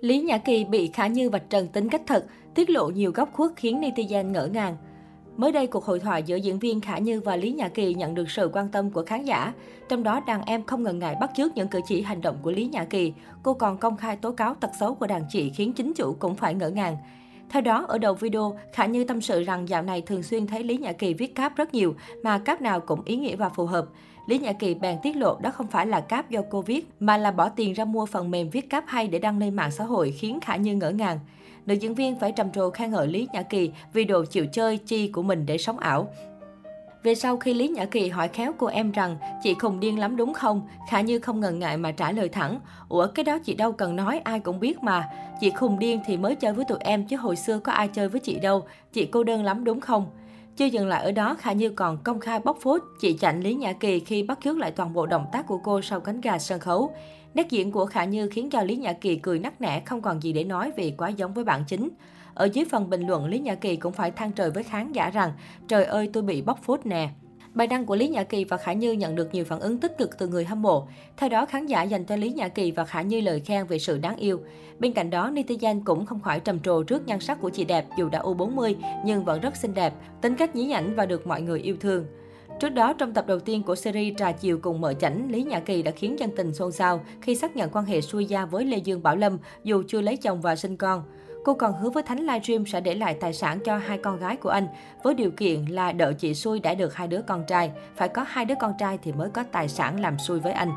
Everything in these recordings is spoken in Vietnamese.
Lý Nhã Kỳ bị Khả Như vạch trần tính cách thật, tiết lộ nhiều góc khuất khiến netizen ngỡ ngàng. Mới đây, cuộc hội thoại giữa diễn viên Khả Như và Lý Nhã Kỳ nhận được sự quan tâm của khán giả. Trong đó, đàn em không ngần ngại bắt chước những cử chỉ hành động của Lý Nhã Kỳ. Cô còn công khai tố cáo tật xấu của đàn chị khiến chính chủ cũng phải ngỡ ngàng. Theo đó, ở đầu video, Khả Như tâm sự rằng dạo này thường xuyên thấy Lý Nhã Kỳ viết cáp rất nhiều, mà cáp nào cũng ý nghĩa và phù hợp. Lý Nhã Kỳ bèn tiết lộ đó không phải là cáp do cô viết, mà là bỏ tiền ra mua phần mềm viết cáp hay để đăng lên mạng xã hội khiến Khả Như ngỡ ngàng. Nữ diễn viên phải trầm trồ khen ngợi Lý Nhã Kỳ vì đồ chịu chơi chi của mình để sống ảo. Về sau khi Lý Nhã Kỳ hỏi khéo cô em rằng chị khùng điên lắm đúng không? Khả Như không ngần ngại mà trả lời thẳng. Ủa cái đó chị đâu cần nói ai cũng biết mà. Chị khùng điên thì mới chơi với tụi em chứ hồi xưa có ai chơi với chị đâu. Chị cô đơn lắm đúng không? Chưa dừng lại ở đó, Khả Như còn công khai bóc phốt chị chạnh Lý Nhã Kỳ khi bắt chước lại toàn bộ động tác của cô sau cánh gà sân khấu. Nét diễn của Khả Như khiến cho Lý Nhã Kỳ cười nắc nẻ không còn gì để nói vì quá giống với bạn chính. Ở dưới phần bình luận, Lý Nhã Kỳ cũng phải than trời với khán giả rằng Trời ơi tôi bị bóc phốt nè. Bài đăng của Lý Nhã Kỳ và Khả Như nhận được nhiều phản ứng tích cực từ người hâm mộ. Theo đó, khán giả dành cho Lý Nhã Kỳ và Khả Như lời khen về sự đáng yêu. Bên cạnh đó, netizen cũng không khỏi trầm trồ trước nhan sắc của chị đẹp dù đã U40 nhưng vẫn rất xinh đẹp, tính cách nhí nhảnh và được mọi người yêu thương. Trước đó, trong tập đầu tiên của series Trà Chiều cùng mở chảnh, Lý Nhã Kỳ đã khiến dân tình xôn xao khi xác nhận quan hệ xuôi gia với Lê Dương Bảo Lâm dù chưa lấy chồng và sinh con. Cô còn hứa với Thánh livestream sẽ để lại tài sản cho hai con gái của anh, với điều kiện là đợi chị xui đã được hai đứa con trai. Phải có hai đứa con trai thì mới có tài sản làm xui với anh.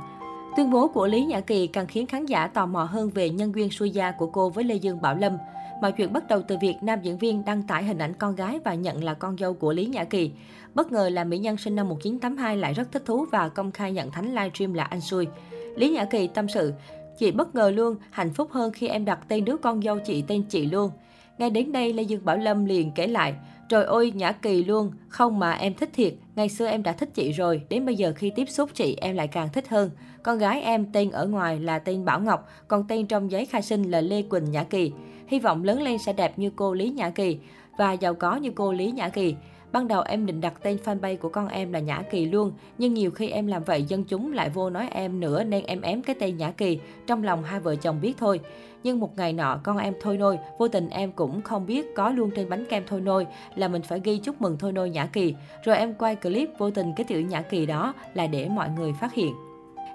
Tuyên bố của Lý Nhã Kỳ càng khiến khán giả tò mò hơn về nhân duyên xuôi gia của cô với Lê Dương Bảo Lâm. Mọi chuyện bắt đầu từ việc nam diễn viên đăng tải hình ảnh con gái và nhận là con dâu của Lý Nhã Kỳ. Bất ngờ là mỹ nhân sinh năm 1982 lại rất thích thú và công khai nhận Thánh livestream là anh xui. Lý Nhã Kỳ tâm sự, Chị bất ngờ luôn, hạnh phúc hơn khi em đặt tên đứa con dâu chị tên chị luôn. Ngay đến đây, Lê Dương Bảo Lâm liền kể lại, Trời ơi, Nhã Kỳ luôn, không mà em thích thiệt, ngày xưa em đã thích chị rồi, đến bây giờ khi tiếp xúc chị em lại càng thích hơn. Con gái em tên ở ngoài là tên Bảo Ngọc, còn tên trong giấy khai sinh là Lê Quỳnh Nhã Kỳ. Hy vọng lớn lên sẽ đẹp như cô Lý Nhã Kỳ và giàu có như cô Lý Nhã Kỳ. Ban đầu em định đặt tên fanpage của con em là Nhã Kỳ luôn, nhưng nhiều khi em làm vậy dân chúng lại vô nói em nữa nên em ém cái tên Nhã Kỳ, trong lòng hai vợ chồng biết thôi. Nhưng một ngày nọ con em thôi nôi, vô tình em cũng không biết có luôn trên bánh kem thôi nôi là mình phải ghi chúc mừng thôi nôi Nhã Kỳ. Rồi em quay clip vô tình cái chữ Nhã Kỳ đó là để mọi người phát hiện.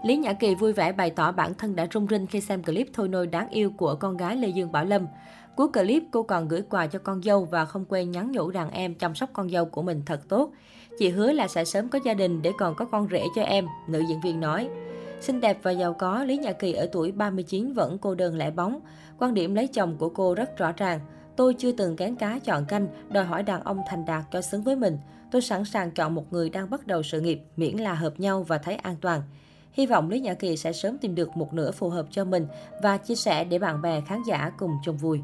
Lý Nhã Kỳ vui vẻ bày tỏ bản thân đã rung rinh khi xem clip thôi nôi đáng yêu của con gái Lê Dương Bảo Lâm. Cuối clip, cô còn gửi quà cho con dâu và không quên nhắn nhủ đàn em chăm sóc con dâu của mình thật tốt. Chị hứa là sẽ sớm có gia đình để còn có con rể cho em, nữ diễn viên nói. Xinh đẹp và giàu có, Lý Nhã Kỳ ở tuổi 39 vẫn cô đơn lẻ bóng. Quan điểm lấy chồng của cô rất rõ ràng. Tôi chưa từng kén cá chọn canh, đòi hỏi đàn ông thành đạt cho xứng với mình. Tôi sẵn sàng chọn một người đang bắt đầu sự nghiệp, miễn là hợp nhau và thấy an toàn. Hy vọng Lý Nhã Kỳ sẽ sớm tìm được một nửa phù hợp cho mình và chia sẻ để bạn bè khán giả cùng chung vui.